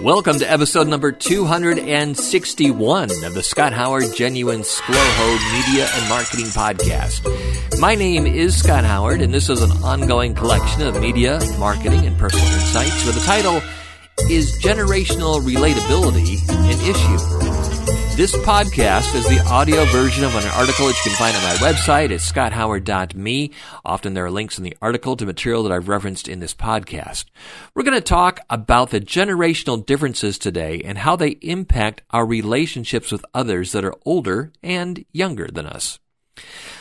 Welcome to episode number 261 of the Scott Howard Genuine SCLOHO Media and Marketing Podcast. My name is Scott Howard, and this is an ongoing collection of media, marketing, and personal insights with the title Is Generational Relatability an Issue? This podcast is the audio version of an article that you can find on my website at scotthoward.me. Often there are links in the article to material that I've referenced in this podcast. We're going to talk about the generational differences today and how they impact our relationships with others that are older and younger than us.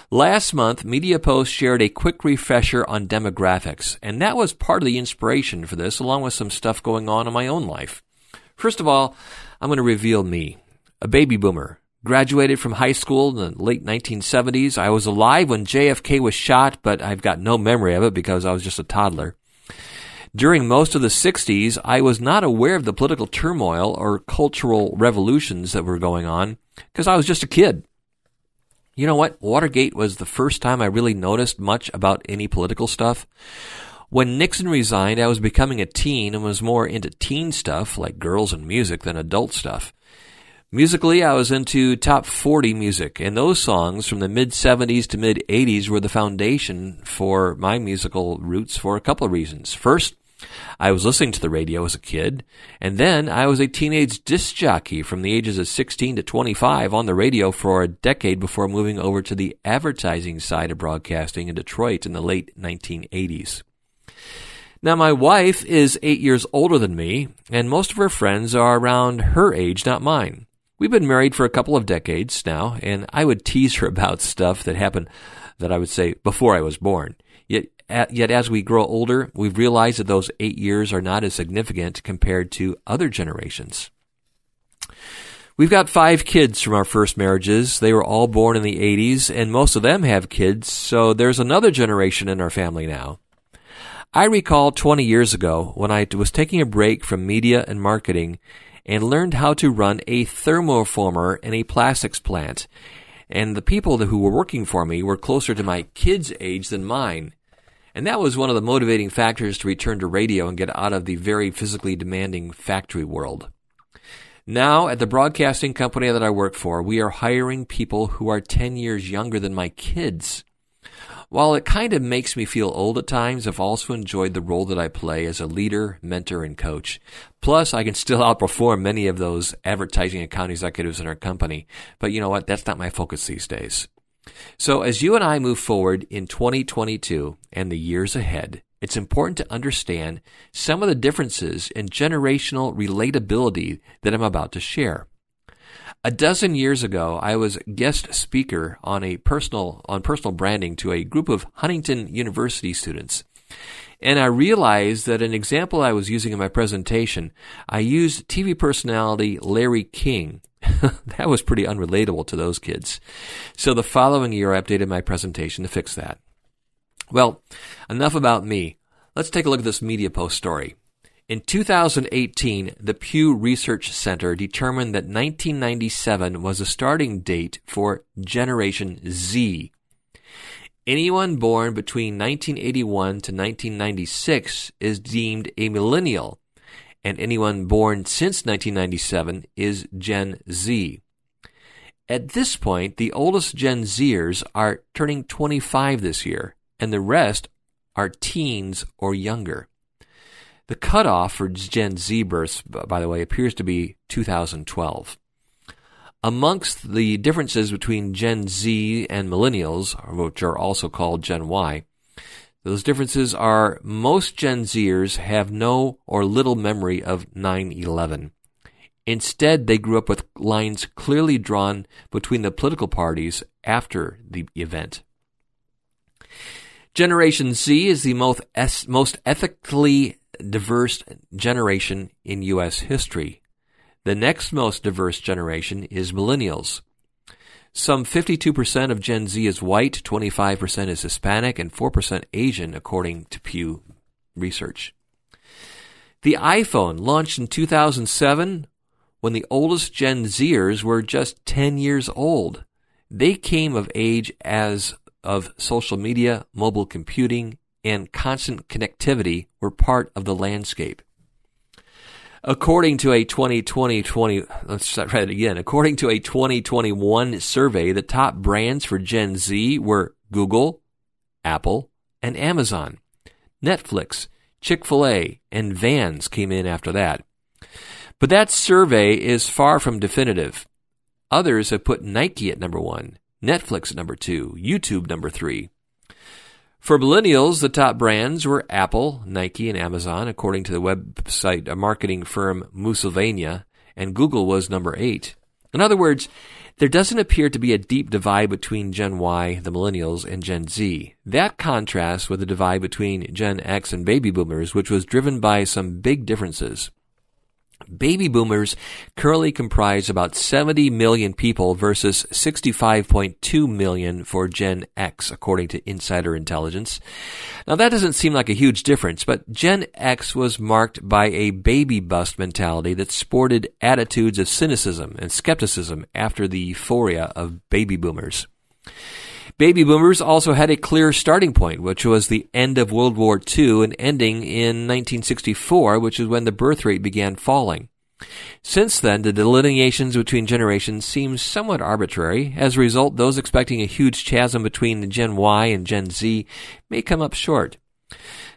Last month, MediaPost shared a quick refresher on demographics, and that was part of the inspiration for this, along with some stuff going on in my own life. First of all, I'm going to reveal me a baby boomer. Graduated from high school in the late 1970s. I was alive when JFK was shot, but I've got no memory of it because I was just a toddler. During most of the 60s, I was not aware of the political turmoil or cultural revolutions that were going on because I was just a kid. You know what? Watergate was the first time I really noticed much about any political stuff. When Nixon resigned, I was becoming a teen and was more into teen stuff like girls and music than adult stuff. Musically, I was into top 40 music, and those songs from the mid 70s to mid 80s were the foundation for my musical roots for a couple of reasons. First, I was listening to the radio as a kid, and then I was a teenage disc jockey from the ages of 16 to 25 on the radio for a decade before moving over to the advertising side of broadcasting in Detroit in the late 1980s. Now, my wife is eight years older than me, and most of her friends are around her age, not mine. We've been married for a couple of decades now, and I would tease her about stuff that happened that I would say before I was born. Yet, yet as we grow older, we've realized that those eight years are not as significant compared to other generations. We've got five kids from our first marriages. They were all born in the 80s, and most of them have kids, so there's another generation in our family now. I recall 20 years ago when I was taking a break from media and marketing and learned how to run a thermoformer in a plastics plant. And the people who were working for me were closer to my kids' age than mine. And that was one of the motivating factors to return to radio and get out of the very physically demanding factory world. Now, at the broadcasting company that I work for, we are hiring people who are 10 years younger than my kids. While it kind of makes me feel old at times, I've also enjoyed the role that I play as a leader, mentor, and coach. Plus, I can still outperform many of those advertising account executives in our company. But you know what? That's not my focus these days. So as you and I move forward in 2022 and the years ahead, it's important to understand some of the differences in generational relatability that I'm about to share. A dozen years ago, I was guest speaker on a personal on personal branding to a group of Huntington University students. And I realized that an example I was using in my presentation, I used TV personality Larry King. that was pretty unrelatable to those kids. So the following year, I updated my presentation to fix that. Well, enough about me. Let's take a look at this Media Post story. In 2018, the Pew Research Center determined that 1997 was a starting date for Generation Z. Anyone born between 1981 to 1996 is deemed a millennial, and anyone born since 1997 is Gen Z. At this point, the oldest Gen Zers are turning 25 this year, and the rest are teens or younger. The cutoff for Gen Z births, by the way, appears to be 2012. Amongst the differences between Gen Z and millennials, which are also called Gen Y, those differences are most Gen Zers have no or little memory of 9 11. Instead, they grew up with lines clearly drawn between the political parties after the event. Generation Z is the most, most ethically diverse generation in U.S. history. The next most diverse generation is millennials. Some 52% of Gen Z is white, 25% is Hispanic, and 4% Asian, according to Pew Research. The iPhone launched in 2007 when the oldest Gen Zers were just 10 years old. They came of age as of social media, mobile computing, and constant connectivity were part of the landscape. According to a 2020, 20, let's try it again. According to a 2021 survey, the top brands for Gen Z were Google, Apple, and Amazon. Netflix, Chick fil A, and Vans came in after that. But that survey is far from definitive. Others have put Nike at number one, Netflix at number two, YouTube number three. For millennials, the top brands were Apple, Nike, and Amazon, according to the website marketing firm Moosylvania, and Google was number eight. In other words, there doesn't appear to be a deep divide between Gen Y, the millennials, and Gen Z. That contrasts with the divide between Gen X and baby boomers, which was driven by some big differences. Baby boomers currently comprise about 70 million people versus 65.2 million for Gen X, according to Insider Intelligence. Now that doesn't seem like a huge difference, but Gen X was marked by a baby bust mentality that sported attitudes of cynicism and skepticism after the euphoria of baby boomers. Baby boomers also had a clear starting point, which was the end of World War II and ending in 1964, which is when the birth rate began falling. Since then, the delineations between generations seem somewhat arbitrary. As a result, those expecting a huge chasm between the Gen Y and Gen Z may come up short.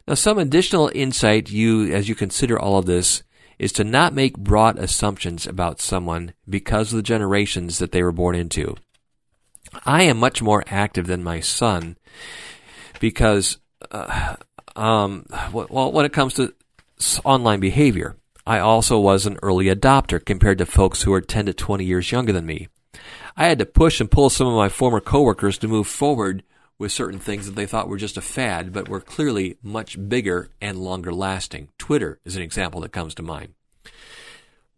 Now, some additional insight you, as you consider all of this, is to not make broad assumptions about someone because of the generations that they were born into. I am much more active than my son because, uh, um, well, when it comes to online behavior, I also was an early adopter compared to folks who are 10 to 20 years younger than me. I had to push and pull some of my former coworkers to move forward with certain things that they thought were just a fad, but were clearly much bigger and longer lasting. Twitter is an example that comes to mind.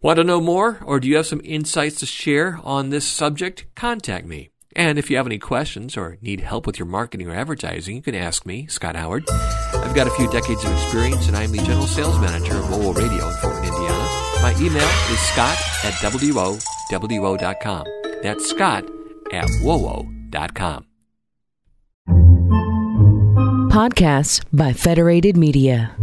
Want to know more, or do you have some insights to share on this subject? Contact me. And if you have any questions or need help with your marketing or advertising, you can ask me, Scott Howard. I've got a few decades of experience and I'm the general sales manager of WOWO Radio in Fort Indiana. My email is scott at WOWO.com. That's scott at WOWO.com. Podcasts by Federated Media.